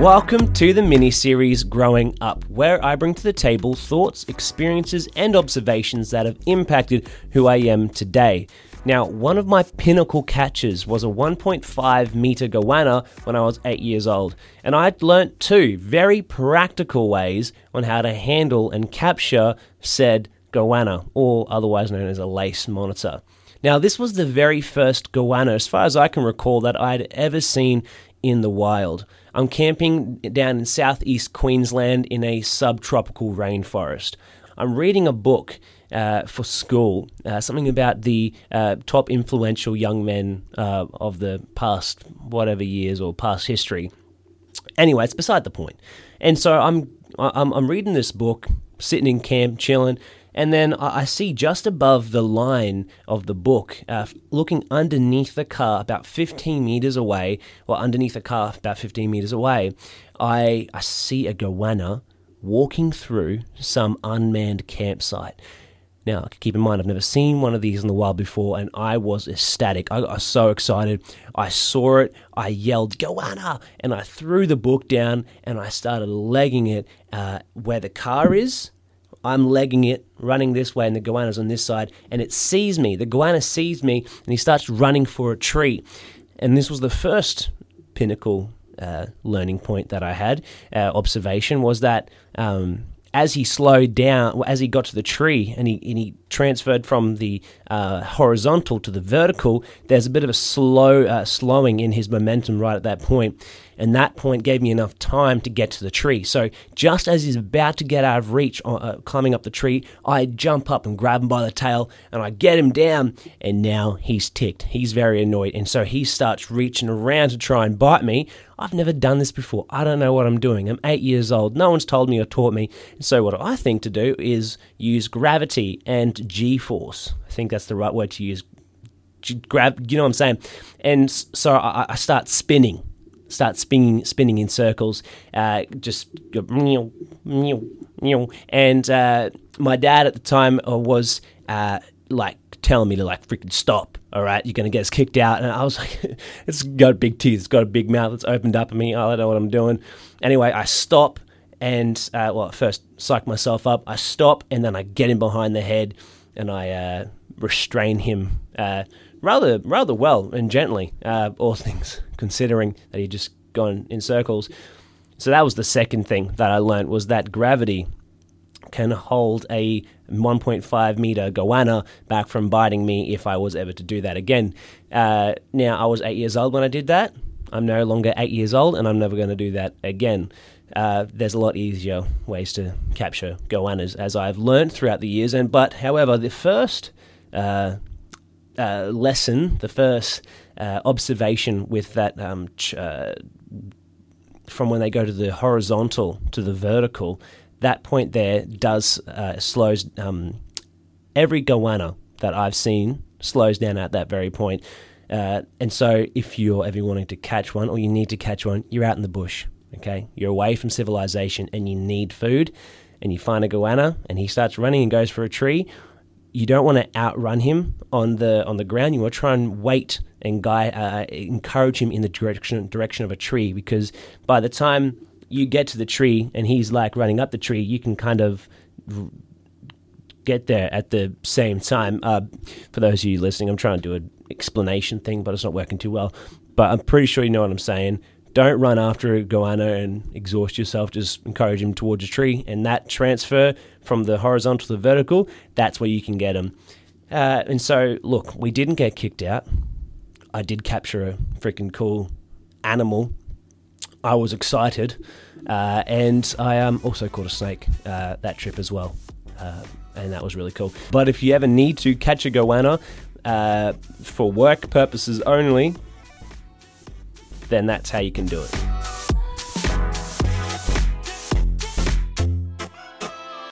Welcome to the mini series Growing Up, where I bring to the table thoughts, experiences, and observations that have impacted who I am today. Now, one of my pinnacle catches was a 1.5 meter goanna when I was 8 years old, and I'd learnt two very practical ways on how to handle and capture said goanna, or otherwise known as a lace monitor. Now, this was the very first goanna, as far as I can recall, that I'd ever seen in the wild. I'm camping down in southeast Queensland in a subtropical rainforest. I'm reading a book uh, for school, uh, something about the uh, top influential young men uh, of the past whatever years or past history. Anyway, it's beside the point. And so I'm I'm, I'm reading this book, sitting in camp, chilling, and then I see just above the line of the book, uh, looking underneath the car about 15 meters away, or underneath the car about 15 meters away, I, I see a goanna walking through some unmanned campsite. Now, keep in mind, I've never seen one of these in the wild before, and I was ecstatic. I got so excited. I saw it, I yelled, Goanna! And I threw the book down and I started legging it uh, where the car is I'm legging it, running this way, and the goanna's on this side, and it sees me. The goanna sees me, and he starts running for a tree. And this was the first pinnacle uh, learning point that I had, uh, observation, was that um, as he slowed down, as he got to the tree and he, and he transferred from the uh, horizontal to the vertical, there's a bit of a slow uh, slowing in his momentum right at that point and that point gave me enough time to get to the tree. So just as he's about to get out of reach, uh, climbing up the tree, I jump up and grab him by the tail, and I get him down. And now he's ticked. He's very annoyed, and so he starts reaching around to try and bite me. I've never done this before. I don't know what I'm doing. I'm eight years old. No one's told me or taught me. So what I think to do is use gravity and G-force. I think that's the right word to use. Grab, you know what I'm saying? And so I, I start spinning start spinning spinning in circles, uh, just meow, meow, meow. And uh, my dad at the time uh, was uh, like telling me to like freaking stop. All right, you're gonna get us kicked out. And I was like, it's got big teeth, it's got a big mouth, it's opened up at me. I don't know what I'm doing. Anyway, I stop and uh, well, first psych myself up. I stop and then I get him behind the head and I uh, restrain him rather rather well and gently, uh, all things considering that he'd just gone in circles. So that was the second thing that I learned was that gravity can hold a 1.5 meter goanna back from biting me if I was ever to do that again. Uh, now I was eight years old when I did that. I'm no longer eight years old, and I'm never going to do that again. Uh, there's a lot easier ways to capture goannas, as I've learned throughout the years. And but, however, the first uh, uh, lesson, the first uh, observation with that um, ch- uh, from when they go to the horizontal to the vertical, that point there does uh, slows um, every goanna that I've seen slows down at that very point. Uh, and so, if you're ever wanting to catch one or you need to catch one, you're out in the bush. Okay, you're away from civilization and you need food, and you find a goanna and he starts running and goes for a tree you don't want to outrun him on the on the ground. You want to try and wait and guide, uh, encourage him in the direction direction of a tree because by the time you get to the tree and he's like running up the tree, you can kind of get there at the same time. Uh, for those of you listening, I'm trying to do an explanation thing, but it's not working too well. But I'm pretty sure you know what I'm saying. Don't run after a goanna and exhaust yourself. Just encourage him towards a tree, and that transfer from the horizontal to the vertical, that's where you can get him. Uh, and so, look, we didn't get kicked out. I did capture a freaking cool animal. I was excited, uh, and I um, also caught a snake uh, that trip as well, uh, and that was really cool. But if you ever need to catch a goanna uh, for work purposes only, then that's how you can do it.